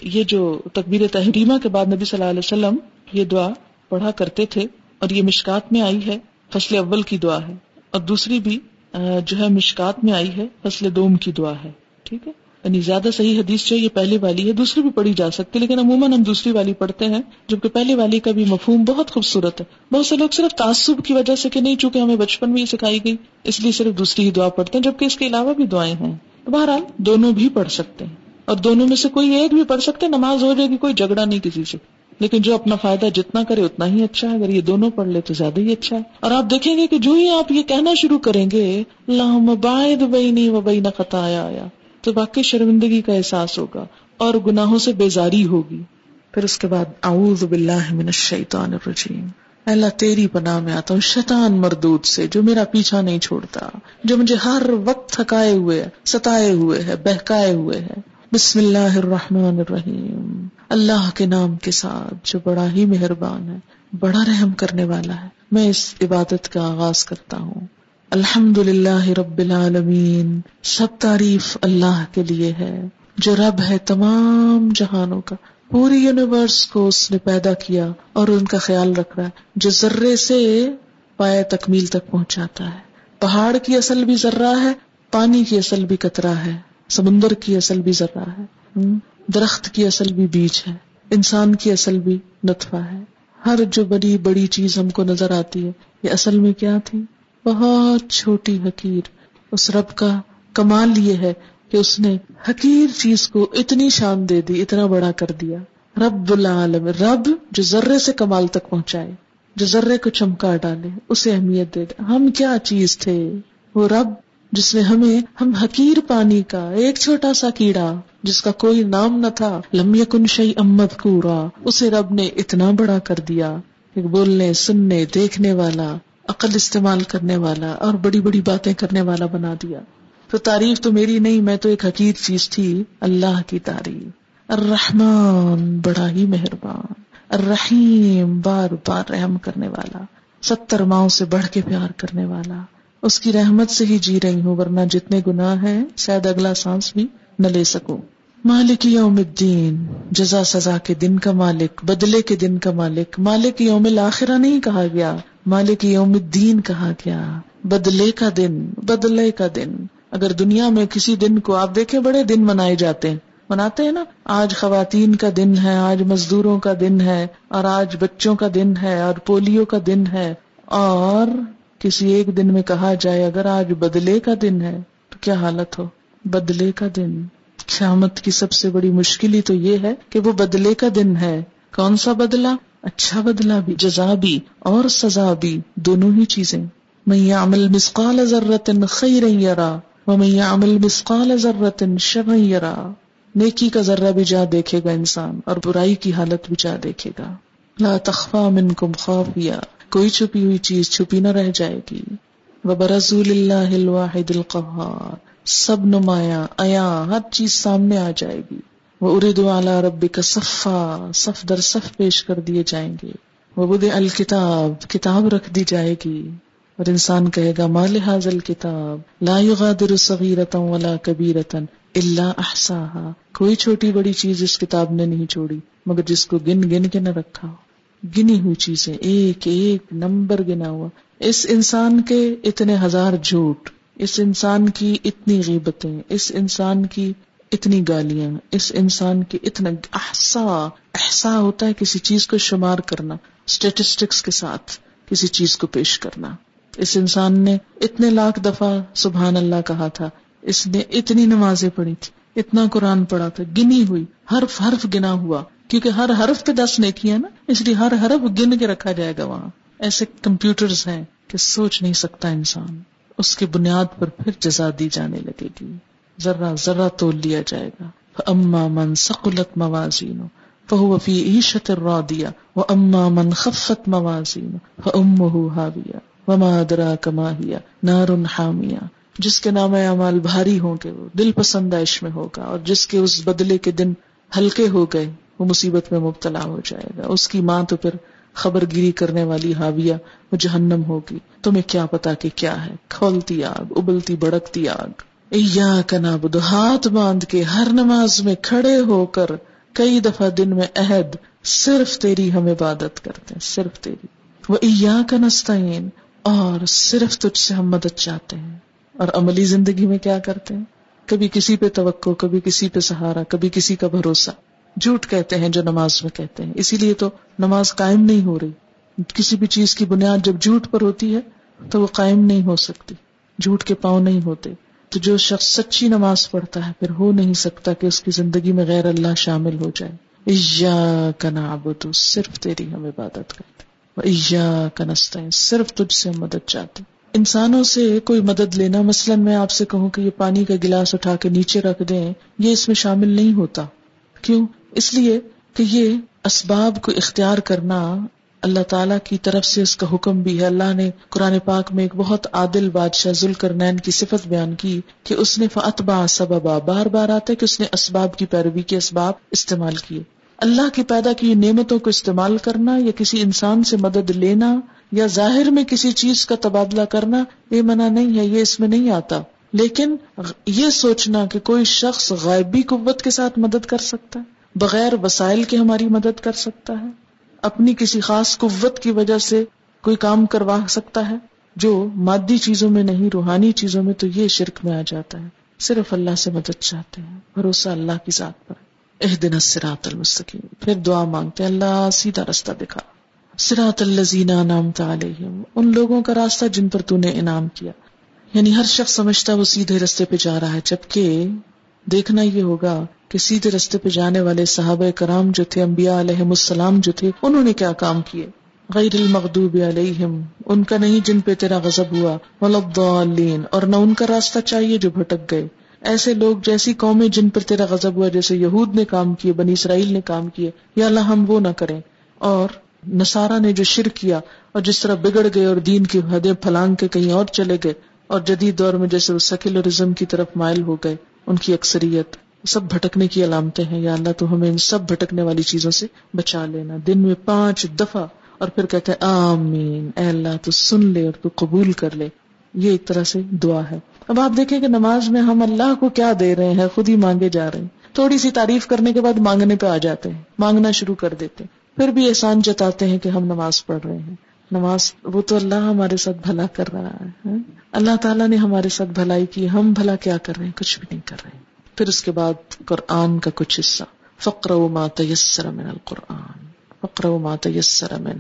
یہ جو تقبیر تحریمہ کے بعد نبی صلی اللہ علیہ وسلم یہ دعا پڑھا کرتے تھے اور یہ مشکات میں آئی ہے، فصل اول کی دعا ہے۔ اور دوسری بھی جو ہے مشکات میں آئی ہے، فصل دوم کی دعا ہے۔ ٹھیک ہے؟ یعنی زیادہ صحیح حدیث جو یہ پہلی والی ہے، دوسری بھی پڑھی جا سکتی لیکن عموماً ہم دوسری والی پڑھتے ہیں، جبکہ پہلی والی کا بھی مفہوم بہت خوبصورت ہے۔ بہت سے لوگ صرف تعصب کی وجہ سے کہ نہیں، چونکہ ہمیں بچپن میں ہی سکھائی گئی، اس لیے صرف دوسری ہی دعا پڑھتے ہیں، جبکہ اس کے علاوہ بھی دعائیں ہیں۔ بہرحال، دونوں بھی پڑھ سکتے ہیں۔ اور دونوں میں سے کوئی ایک بھی پڑھ سکتے، نماز ہو جائے گی، کوئی جھگڑا نہیں کسی سے۔ لیکن جو اپنا فائدہ جتنا کرے، اتنا ہی اچھا ہے۔ اگر یہ دونوں پڑھ لے تو زیادہ ہی اچھا ہے۔ اور آپ دیکھیں گے کہ جو ہی آپ یہ کہنا شروع کریں گے اللہ باعد بینی و بین خطایا آیا تو واقعی شرمندگی کا احساس ہوگا اور گناہوں سے بیزاری ہوگی۔ پھر اس کے بعد اعوذ باللہ من الشیطان الرجیم۔ اللہ، تیری پناہ میں آتا ہوں، شیطان مردود سے، جو میرا پیچھا نہیں چھوڑتا، جو مجھے ہر وقت تھکائے ہوئے، ستائے ہوئے ہے، بہکائے ہوئے ہے۔ بسم اللہ الرحمن الرحیم۔ اللہ کے نام کے ساتھ، جو بڑا ہی مہربان ہے، بڑا رحم کرنے والا ہے۔ میں اس عبادت کا آغاز کرتا ہوں۔ الحمد للہ رب العالمین، سب تعریف اللہ کے لیے ہے، جو رب ہے تمام جہانوں کا۔ پوری یونیورس کو اس نے پیدا کیا اور ان کا خیال رکھ رہا ہے، جو ذرے سے پایا تکمیل تک پہنچاتا ہے۔ پہاڑ کی اصل بھی ذرہ ہے، پانی کی اصل بھی کترا ہے، سمندر کی اصل بھی ذرہ ہے۔ درخت کی اصل بھی بیج ہے، انسان کی اصل بھی نطفہ ہے۔ ہر جو بڑی بڑی چیز ہم کو نظر آتی ہے، یہ اصل میں کیا تھی؟ بہت چھوٹی حقیر، اس رب کا کمال یہ ہے کہ اس نے حقیر چیز کو اتنی شان دے دی، اتنا بڑا کر دیا۔ رب العالم رب جو ذرے سے کمال تک پہنچائے، جو ذرے کو چمکا ڈالے، اسے اہمیت دے دے۔ ہم کیا چیز تھے؟ وہ رب جس نے ہمیں، ہم حقیر پانی کا ایک چھوٹا سا کیڑا، جس کا کوئی نام نہ تھا لمبی کن شی امد کورا اسے رب نے اتنا بڑا کر دیا ایک بولنے، سننے، دیکھنے والا عقل استعمال کرنے والا اور بڑی بڑی باتیں کرنے والا بنا دیا۔ تو تعریف تو میری نہیں، میں تو ایک حقیق چیز تھی، اللہ کی تعریف۔ الرحمن، بڑا ہی مہربان۔ الرحیم، بار بار رحم کرنے والا۔ ستر ماؤں سے بڑھ کے پیار کرنے والا۔ اس کی رحمت سے ہی جی رہی ہوں، ورنہ جتنے گناہ ہیں، شاید اگلا سانس بھی نہ لے سکوں۔ مالک یوم الدین، جزا سزا کے دن کا مالک، بدلے کے دن کا مالک۔ مالک یوم الاخرہ نہیں کہا گیا۔ مالک یوم الدین کہا گیا بدلے کا دن، بدلے کا دن۔ اگر دنیا میں کسی دن کو آپ دیکھیں، بڑے دن منائے جاتے ہیں۔ مناتے ہیں نا؟ آج خواتین کا دن ہے، آج مزدوروں کا دن ہے، اور آج بچوں کا دن ہے، اور پولیو کا دن ہے۔ اور کسی ایک دن میں کہا جائے، اگر آج بدلے کا دن ہے، تو کیا حالت ہو؟ بدلے کا دن۔ قیامت کی سب سے بڑی مشکل ہی تو یہ ہے کہ وہ بدلے کا دن ہے۔ کون سا بدلا اچھا بدلا بھی، جزا بھی اور سزا بھی، دونوں ہی چیزیں۔ میں عمل مسقال ضرورت خیر عمل مسقال ضرورت شرا نیکی کا ذرہ بھی جا دیکھے گا انسان اور برائی کی حالت بھی جا دیکھے گا۔ لا تخفا منکم خافیا۔ کوئی چھپی ہوئی چیز چھپی نہ رہ جائے گی۔ وبرزول اللہ الواحد القہار۔ سب نمایاں ایا ہر چیز سامنے آ جائے گی۔ وہ اردو اعلی رب کا صفا، صف در صف پیش کر دیے جائیں گے۔ وہ بد الکتاب کتاب رکھ دی جائے گی۔ اور انسان کہے گا مال حاضل کتاب لا يغادر صغیرتا ولا کبیرتا الا احساها کوئی چھوٹی بڑی چیز اس کتاب نے نہیں چھوڑی، مگر جس کو گن گن کے نہ رکھا۔ گنی ہوئی چیزیں، ایک ایک نمبر گنا ہوا۔ اس انسان کے اتنے ہزار جھوٹ، اس انسان کی اتنی غیبتیں، اس انسان کی اتنی گالیاں، اس انسان کی اتنا احسا احسا ہوتا ہے کسی چیز کو شمار کرنا اسٹیٹسٹکس کے ساتھ کسی چیز کو پیش کرنا۔ اس انسان نے اتنے لاکھ دفعہ سبحان اللہ کہا تھا، اس نے اتنی نمازیں پڑھی تھی، اتنا قرآن پڑھا تھا، گنی ہوئی حرف حرف گنا ہوا۔ کیونکہ ہر حرف پہ دس نے کیا نا، اس لیے ہر حرف گن کے رکھا جائے گا وہاں۔ ایسے کمپیوٹر ہیں کہ سوچ نہیں سکتا انسان، اس کی بنیاد پر پھر جزا دی جانے لگے گی۔ ذرا ذرا تول لیا جائے گا۔ اما من سکولت موازین فهو في عيشة راضية، وأما من خفت موازين، فأمه هاوية۔ وما ادرا کما ہیا نار حامیہ جس کے نام اعمال بھاری ہوں گے، وہ دل پسندائش میں ہوگا، اور جس کے اس بدلے کے دن ہلکے ہو گئے، وہ مصیبت میں مبتلا ہو جائے گا۔ اس کی ماں تو پھر خبر گیری کرنے والی حاویہ وہ جہنم ہوگی۔ تمہیں کیا پتا کہ کیا ہے؟ کھولتی آگ، ابلتی بڑکتی آگ۔ نابد ہاتھ باندھ کے ہر نماز میں کھڑے ہو کر کئی دفعہ دن میں عہد، صرف تیری ہم عبادت کرتے ہیں، صرف تیری۔ وہ ایا کا نستعین، اور صرف تجھ سے ہم مدد چاہتے ہیں۔ اور عملی زندگی میں کیا کرتے ہیں؟ کبھی کسی پہ توقع، کبھی کسی پہ سہارا، کبھی کسی کا بھروسہ۔ جھوٹ کہتے ہیں جو نماز میں کہتے ہیں۔ اسی لیے تو نماز قائم نہیں ہو رہی۔ کسی بھی چیز کی بنیاد جب جھوٹ پر ہوتی ہے، تو وہ قائم نہیں ہو سکتی۔ جھوٹ کے پاؤں نہیں ہوتے۔ تو جو شخص سچی نماز پڑھتا ہے، پھر ہو نہیں سکتا کہ اس کی زندگی میں غیر اللہ شامل ہو جائے۔ کا نابود صرف تیری ہم عبادت کرتے کنستا صرف تجھ سے مدد چاہتے انسانوں سے کوئی مدد لینا، مثلاً میں آپ سے کہوں کہ یہ پانی کا گلاس اٹھا کے نیچے رکھ دیں، یہ اس میں شامل نہیں ہوتا۔ کیوں؟ اس لیے کہ یہ اسباب کو اختیار کرنا اللہ تعالیٰ کی طرف سے اس کا حکم بھی ہے۔ اللہ نے قرآن پاک میں ایک بہت عادل بادشاہ ذل کی صفت بیان کی کہ اس نے فطبا سببا۔ بار بار آتا ہے کہ اس نے اسباب کی پیروی کے اسباب استعمال کیے۔ اللہ کی پیدا کی نعمتوں کو استعمال کرنا یا کسی انسان سے مدد لینا یا ظاہر میں کسی چیز کا تبادلہ کرنا، یہ منع نہیں ہے، یہ اس میں نہیں آتا۔ لیکن یہ سوچنا کہ کوئی شخص غائبی قوت کے ساتھ مدد کر سکتا ہے، بغیر وسائل کے ہماری مدد کر سکتا ہے۔ اپنی کسی خاص قوت کی وجہ سے کوئی کام کروا سکتا ہے؟ جو مادی چیزوں میں نہیں، روحانی چیزوں میں تو یہ شرک میں آ جاتا ہے۔ صرف اللہ سے مدد چاہتے ہیں، بھروسہ اللہ کی ذات پر۔ اح دن سراط المستقیم۔ پھر دعا مانگتے اللہ سیدھا رستہ دکھا۔ سراط الزین نام علیہم۔ ان لوگوں کا راستہ جن پر تو نے انعام کیا۔ یعنی ہر شخص سمجھتا وہ سیدھے رستے پہ جا رہا ہے، جبکہ دیکھنا یہ ہوگا کہ سیدھے رستے پہ جانے والے صحابہ کرام جو تھے امبیا علیہ السلام جو تھے، انہوں نے کیا کام کیے؟ غیر المغدوب علیہم، ان کا نہیں جن پہ تیرا غضب ہوا ولین اور نہ ان کا راستہ چاہیے جو بھٹک گئے۔ ایسے لوگ جیسی قومیں جن پر تیرا غضب ہوا، جیسے یہود نے کام کیے، بنی اسرائیل نے کام کیے، یا اللہ ہم وہ نہ کریں۔ اور نسارا نے جو شر کیا، اور جس طرح بگڑ گئے اور دین کی حدیں پھلانگ کے کہیں اور چلے گئے، اور جدید دور میں جیسے وہ سیکولرزم کی طرف مائل ہو گئے۔ ان کی اکثریت سب بھٹکنے کی علامتیں ہیں۔ یا اللہ تو ہمیں ان سب بھٹکنے والی چیزوں سے بچا لینا۔ دن میں پانچ دفعہ اور پھر کہتے ہیں، آمین۔ اے اللہ، تو سن لے اور تو قبول کر لے۔ یہ ایک طرح سے دعا ہے۔ اب آپ دیکھیں کہ نماز میں ہم اللہ کو کیا دے رہے ہیں، خود ہی مانگے جا رہے ہیں۔ تھوڑی سی تعریف کرنے کے بعد مانگنے پہ آ جاتے ہیں، مانگنا شروع کر دیتے پھر بھی احسان جتاتے ہیں کہ ہم نماز پڑھ رہے ہیں۔ نماز، وہ تو اللہ ہمارے ساتھ بھلا کر رہا ہے۔ اللہ تعالیٰ نے ہمارے ساتھ بھلائی کی، ہم بھلا کیا کر رہے ہیں؟ کچھ بھی نہیں کر رہے۔ پھر اس کے بعد قرآن کا کچھ حصہ۔ فقر و ما تیسر من القرآن۔ فقر و ما تیسر من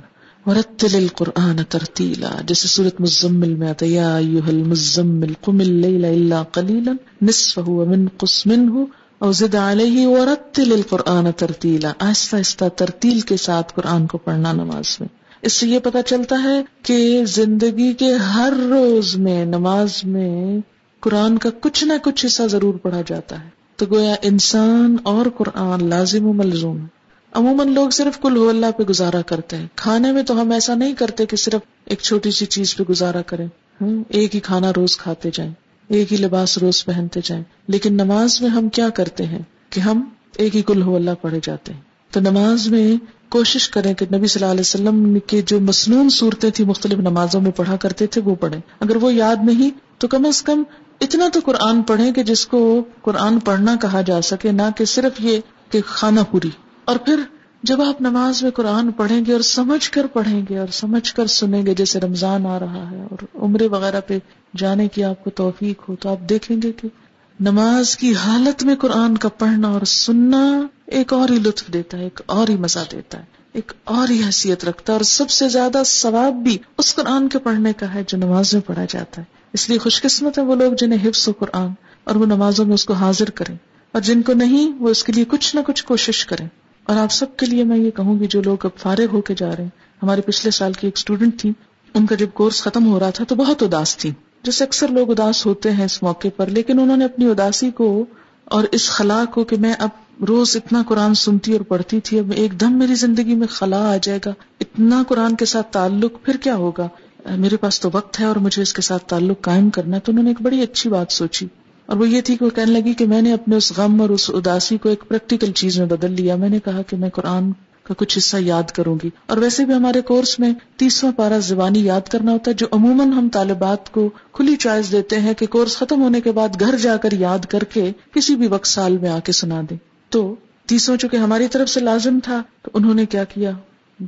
ورتل القرآن ترتیلا جیسے سورت مزمل میں آتا یا ایوہ المزمل، قم اللیل الا قلیلا نصفه ومن قس منه۔ او زد علیہ ورتل القرآن ترتیلا آہستہ آہستہ ترتیل کے ساتھ قرآن کو پڑھنا نماز میں۔ اس سے یہ پتا چلتا ہے کہ زندگی کے ہر روز میں، نماز میں قرآن کا کچھ نہ کچھ حصہ ضرور پڑھا جاتا ہے۔ تو گویا انسان اور قرآن لازم و ملزوم۔ عموماً لوگ صرف کل ہو اللہ پہ گزارا کرتے ہیں۔ کھانے میں تو ہم ایسا نہیں کرتے کہ صرف ایک چھوٹی سی چیز پہ گزارا کریں۔ ایک ہی کھانا روز کھاتے جائیں۔ ایک ہی لباس روز پہنتے جائیں۔ لیکن نماز میں ہم کیا کرتے ہیں کہ ہم ایک ہی کل ہو اللہ پڑھے جاتے ہیں۔ تو نماز میں کوشش کریں کہ نبی صلی اللہ علیہ وسلم کی جو مصنون صورتیں تھیں، مختلف نمازوں میں پڑھا کرتے تھے، وہ پڑھیں۔ اگر وہ یاد نہیں تو کم از کم اتنا تو قرآن پڑھیں کہ جس کو قرآن پڑھنا کہا جا سکے، نہ کہ صرف یہ کہ خانہ پوری۔ اور پھر جب آپ نماز میں قرآن پڑھیں گے اور سمجھ کر پڑھیں گے اور سمجھ کر سنیں گے، جیسے رمضان آ رہا ہے اور عمرے وغیرہ پہ جانے کی آپ کو توفیق ہو، تو آپ دیکھیں گے کہ نماز کی حالت میں قرآن کا پڑھنا اور سننا ایک اور ہی لطف دیتا ہے، ایک اور ہی مزہ دیتا ہے، ایک اور ہی حیثیت رکھتا ہے، اور سب سے زیادہ ثواب بھی اس قرآن کے پڑھنے کا ہے جو نماز میں پڑھا جاتا ہے۔ اس لیے خوش قسمت ہے وہ لوگ جنہیں حفظ و قرآن اور وہ نمازوں میں اس کو حاضر کریں، اور جن کو نہیں وہ اس کے لیے کچھ نہ کچھ کوشش کریں۔ اور آپ سب کے لیے میں یہ کہوں گی، جو لوگ اب فارغ ہو کے جا رہے ہیں، ہمارے پچھلے سال کی ایک اسٹوڈینٹ تھی ان کا جب کورس ختم ہو رہا تھا تو بہت اداس تھی جیسے اکثر لوگ اداس ہوتے ہیں اس موقع پر، لیکن انہوں نے اپنی اداسی کو اور اس خلا کو کہ میں اب روز اتنا قرآن سنتی اور پڑھتی تھی، اب ایک دم میری زندگی میں خلا آ جائے گا۔ اتنا قرآن کے ساتھ تعلق، پھر کیا ہوگا؟ میرے پاس تو وقت ہے اور مجھے اس کے ساتھ تعلق قائم کرنا ہے۔ تو انہوں نے ایک بڑی اچھی بات سوچی۔ اور وہ یہ تھی کہ وہ کہنے لگی کہ میں نے اپنے اس غم اور اس اداسی کو ایک پریکٹیکل چیز میں بدل لیا۔ میں نے کہا کہ میں قرآن کا کچھ حصہ یاد کروں گی۔ اور ویسے بھی ہمارے کورس میں تیسواں پارا زبانی یاد کرنا ہوتا ہے، جو عموماً ہم طالبات کو کھلی چوائس دیتے ہیں کہ کورس ختم ہونے کے بعد گھر جا کر یاد کر کے کسی بھی وقت سال میں آ کے سنا دیں۔ تو تیسروں چونکہ ہماری طرف سے لازم تھا، تو انہوں نے کیا کیا؟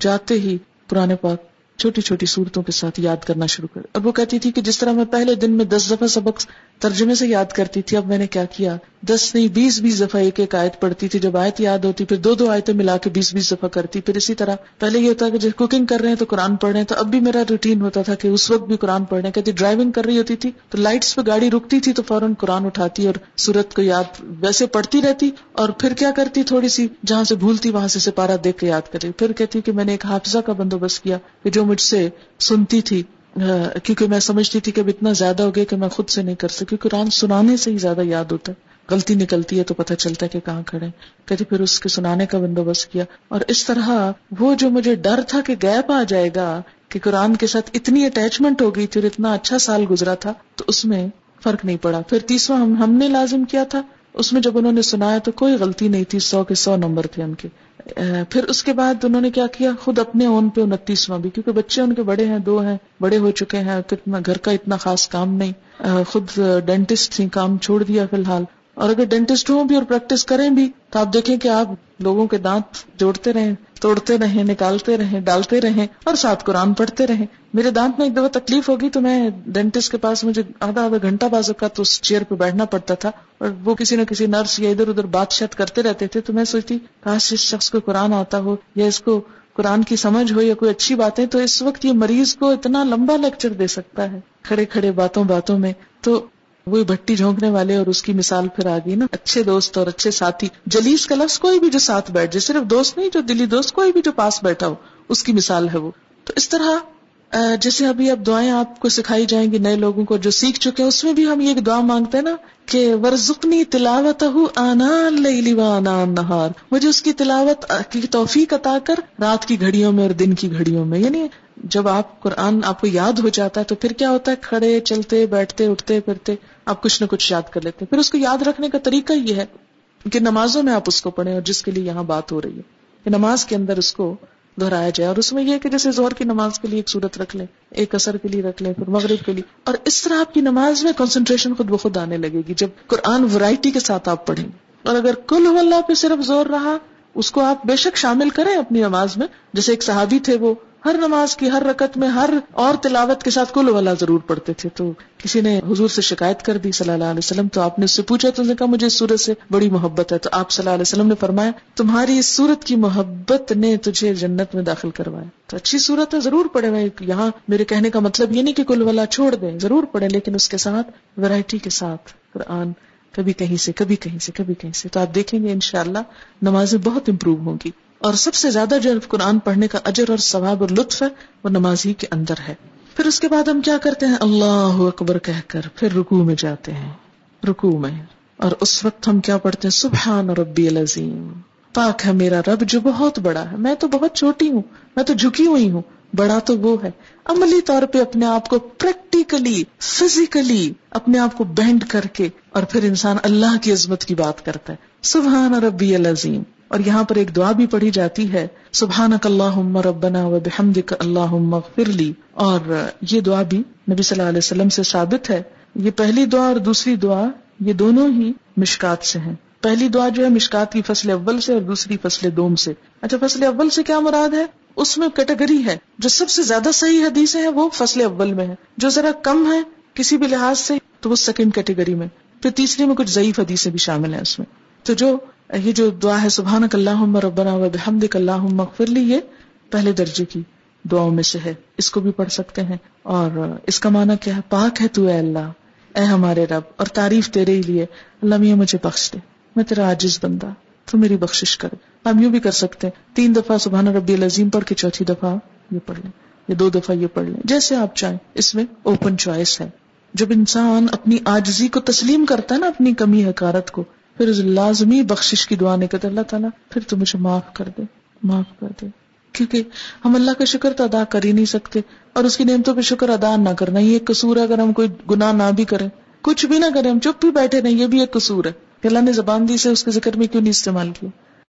جاتے ہی پرانے پاک چھوٹی چھوٹی صورتوں کے ساتھ یاد کرنا شروع کر۔ اب وہ کہتی تھی کہ جس طرح میں پہلے دن میں دس دفعہ سبق ترجمے سے یاد کرتی تھی، اب میں نے کیا کیا؟ دس نہیں، بیس بیس دفعہ ایک ایک آیت پڑھتی تھی، جب آیت یاد ہوتی، پھر دو دو آیتیں ملا کے بیس بیس دفعہ کرتی، پھر اسی طرح۔ پہلے یہ ہوتا کہ جب کوکنگ کر رہے ہیں تو قرآن پڑھ رہے ہیں، تو اب بھی میرا روٹین ہوتا تھا کہ اس وقت بھی قرآن پڑھ رہے کہتی ڈرائیونگ کر رہی ہوتی تھی، تو لائٹس پہ گاڑی رکتی تھی تو فوراً قرآن اٹھاتی اور سورت کو یاد ویسے پڑھتی رہتی۔ اور پھر کیا کرتی تھوڑی سی، جہاں سے بھولتی وہاں سے سپارہ دیکھ کے یاد کرتی۔ پھر کہتی کہ میں نے ایک حافظہ کا بندوبست کیا کہ جو مجھ سے سنتی تھی۔ کیونکہ میں سمجھتی تھی کہ اب اتنا زیادہ ہو گیا کہ میں خود سے نہیں کر سکی۔ قرآن سنانے سے ہی زیادہ یاد ہوتا ہے۔ غلطی نکلتی ہے تو پتہ چلتا ہے کہ کہاں کھڑے کہتے پھر اس کے سنانے کا بندوبست کیا۔ اور اس طرح وہ جو مجھے ڈر تھا کہ گیپ آ جائے گا کہ قرآن کے ساتھ اتنی اٹیچمنٹ ہو گئی تھی اور اتنا اچھا سال گزرا تھا، تو اس میں فرق نہیں پڑا۔ پھر تیسواں ہم ہم نے لازم کیا تھا۔ اس میں جب انہوں نے سنایا تو کوئی غلطی نہیں تھی، سو کے سو نمبر تھے ان کے۔ پھر اس کے بعد انہوں نے کیا کیا؟ خود اپنے اون پہ انتیسواں بھی، کیونکہ بچے ان کے بڑے ہیں، دو ہیں، بڑے ہو چکے ہیں، کتنا گھر کا اتنا خاص کام نہیں۔ خود ڈینٹسٹ تھی کام چھوڑ دیا فی الحال۔ اور اگر ڈینٹسٹ ہوں بھی اور پریکٹس کریں بھی، تو آپ دیکھیں کہ آپ لوگوں کے دانت جوڑتے رہیں۔ توڑتے رہیں، نکالتے رہیں، ڈالتے رہیں اور ساتھ قرآن پڑھتے رہیں۔ میرے دانت میں ایک دفعہ تکلیف ہوگی تو میں ڈینٹسٹ کے پاس مجھے آدھا آدھا گھنٹہ بازو کا تو اس چیئر پہ بیٹھنا پڑتا تھا اور وہ کسی نہ کسی نرس یا ادھر ادھر بات شات کرتے رہتے تھے تو میں سوچتی، کاش اس شخص کو قرآن آتا ہو یا اس کو قرآن کی سمجھ ہو یا کوئی اچھی باتیں، تو اس وقت یہ مریض کو اتنا لمبا لیکچر دے سکتا ہے۔ کھڑے کھڑے باتوں باتوں میں تو وہی بھٹی جھونکنے والے اور اس کی مثال پھر آ گئی نا، اچھے دوست اور اچھے ساتھی۔ جلیس کا لفظ کوئی بھی جو ساتھ بیٹھ جائے، صرف دوست نہیں، جو دلی دوست، کوئی بھی جو پاس بیٹھا ہو، اس کی مثال ہے وہ۔ تو اس طرح جیسے ابھی اب دعائیں آپ کو سکھائی جائیں گی نئے لوگوں کو جو سیکھ چکے ہیں، اس میں بھی ہم یہ دعا مانگتے ہیں نا کہ ورژنی تلاوت آنا نہار مجھے اس کی تلاوت کی توفیق عطا کر رات کی گھڑیوں میں اور دن کی گھڑیوں میں یعنی جب آپ قرآن آپ کو یاد ہو جاتا ہے تو پھر کیا ہوتا ہے؟ کھڑے، چلتے، بیٹھتے، اٹھتے، پھرتے، آپ کچھ نہ کچھ یاد کر لیتے پھر اس کو یاد رکھنے کا طریقہ یہ ہے کہ نمازوں میں آپ اس کو پڑھیں اور جس کے لیے یہاں بات ہو رہی ہے کہ نماز کے اندر اس کو دہرایا جائے اور اس میں یہ کہ جیسے زور کی نماز کے لیے ایک صورت رکھ لیں، ایک اثر کے لیے رکھ لیں، پھر مغرب کے لیے۔ اور اس طرح آپ کی نماز میں کنسنٹریشن خود بخود آنے لگے گی۔ جب قرآن ورائٹی کے ساتھ آپ پڑھیں اور اگر کل اللہ پہ صرف زور رہا، اس کو آپ بے شک شامل کریں اپنی نماز میں۔ جیسے ایک صحابی تھے وہ ہر نماز کی، ہر رکت میں ہر اور تلاوت کے ساتھ کل والا ضرور پڑھتے تھے۔ تو کسی نے حضور سے شکایت کر دی صلی اللہ علیہ وسلم، تو آپ نے اس سے پوچھا، تو نے کہا، مجھے اس صورت سے بڑی محبت ہے۔ تو آپ صلی اللہ علیہ وسلم نے فرمایا، تمہاری اس صورت کی محبت نے تجھے جنت میں داخل کروایا۔ تو اچھی صورت ہے، ضرور پڑھے میں یہاں میرے کہنے کا مطلب یہ نہیں کہ کل والا چھوڑ دیں، ضرور پڑھے، لیکن اس کے ساتھ ویرائٹی کے ساتھ قرآن کبھی کہیں سے، کبھی کہیں سے، کبھی کہیں سے۔ تو آپ دیکھیں گے انشاءاللہ نمازیں بہت امپروو ہوں گی۔ اور سب سے زیادہ جو قرآن پڑھنے کا اجر اور ثواب اور لطف ہے، وہ نماز ہی کے اندر ہے۔ پھر اس کے بعد ہم کیا کرتے ہیں؟ اللہ اکبر کہہ کر پھر رکو میں جاتے ہیں۔ رکو میں۔ اور اس وقت ہم کیا پڑھتے ہیں؟ سبحان ربی العظیم۔ پاک ہے میرا رب جو بہت بڑا ہے۔ میں تو بہت چھوٹی ہوں، میں تو جھکی ہوئی ہوں۔ بڑا تو وہ ہے۔ عملی طور پہ اپنے آپ کو پریکٹیکلی فزیکلی اپنے آپ کو بینڈ کر کے اور پھر انسان اللہ کی عظمت کی بات کرتا ہے۔ سبحان ربی العظیم۔ اور یہاں پر ایک دعا بھی پڑھی جاتی ہے سبحان اللہ ربنا و بحمد اللہ لی۔ اور یہ دعا بھی نبی صلی اللہ علیہ وسلم سے ثابت ہے۔ یہ پہلی دعا اور دوسری دعا یہ دونوں ہی مشکات سے ہیں۔ پہلی دعا جو ہے مشکات کی فصل اول سے اور دوسری فصل دوم سے۔ اچھا فصل اول سے کیا مراد ہے؟ اس میں کیٹیگری ہے۔ جو سب سے زیادہ صحیح حدیث ہے وہ فصل اول میں ہے۔ جو ذرا کم ہے کسی بھی لحاظ سے تو وہ سیکنڈ کیٹیگری میں۔ پھر تیسری میں کچھ ضعیف حدیثیں بھی شامل ہیں اس میں۔ تو جو یہ جو دعا ہے سبحان اللہ ربنا و بحمد اللہ مغفر لی، یہ پہلے درجے کی دعاؤں میں سے ہے۔ اس کو بھی پڑھ سکتے ہیں۔ اور اس کا معنی کیا ہے؟ پاک ہے تو اے اللہ، اے ہمارے رب، اور تعریف تیرے ہی لیے۔ اللہ میاں مجھے بخش دے۔ میں تیرا عاجز بندہ، تو میری بخشش کر ہم یوں بھی کر سکتے ہیں۔ تین دفعہ سبحان ربی العظیم پڑھ کے چوتھی دفعہ یہ پڑھ لیں۔ یا دو دفعہ یہ پڑھ لیں۔ جیسے آپ چاہیں۔ اس میں اوپن چوائس ہے۔ جب انسان اپنی آجزی کو تسلیم کرتا ہے نا، اپنی کمی حکارت کو پھر لازمی بخشش کی دعا نہیں کرتے اللہ تعالیٰ، پھر تو مجھے معاف کر دے، معاف کر دے۔ کیونکہ ہم اللہ کا شکر تو ادا کر ہی نہیں سکتے، اور اس کی نعمتوں پہ شکر ادا نہ کرنا۔ یہ ایک قصور ہے، اگر ہم کوئی گناہ نہ بھی کریں۔ کچھ بھی نہ کریں، ہم چپ بھی بیٹھے نہیں یہ بھی ایک قصور ہے۔ کہ اللہ نے زبان دی سے اس کے ذکر میں کیوں نہیں استعمال کیا؟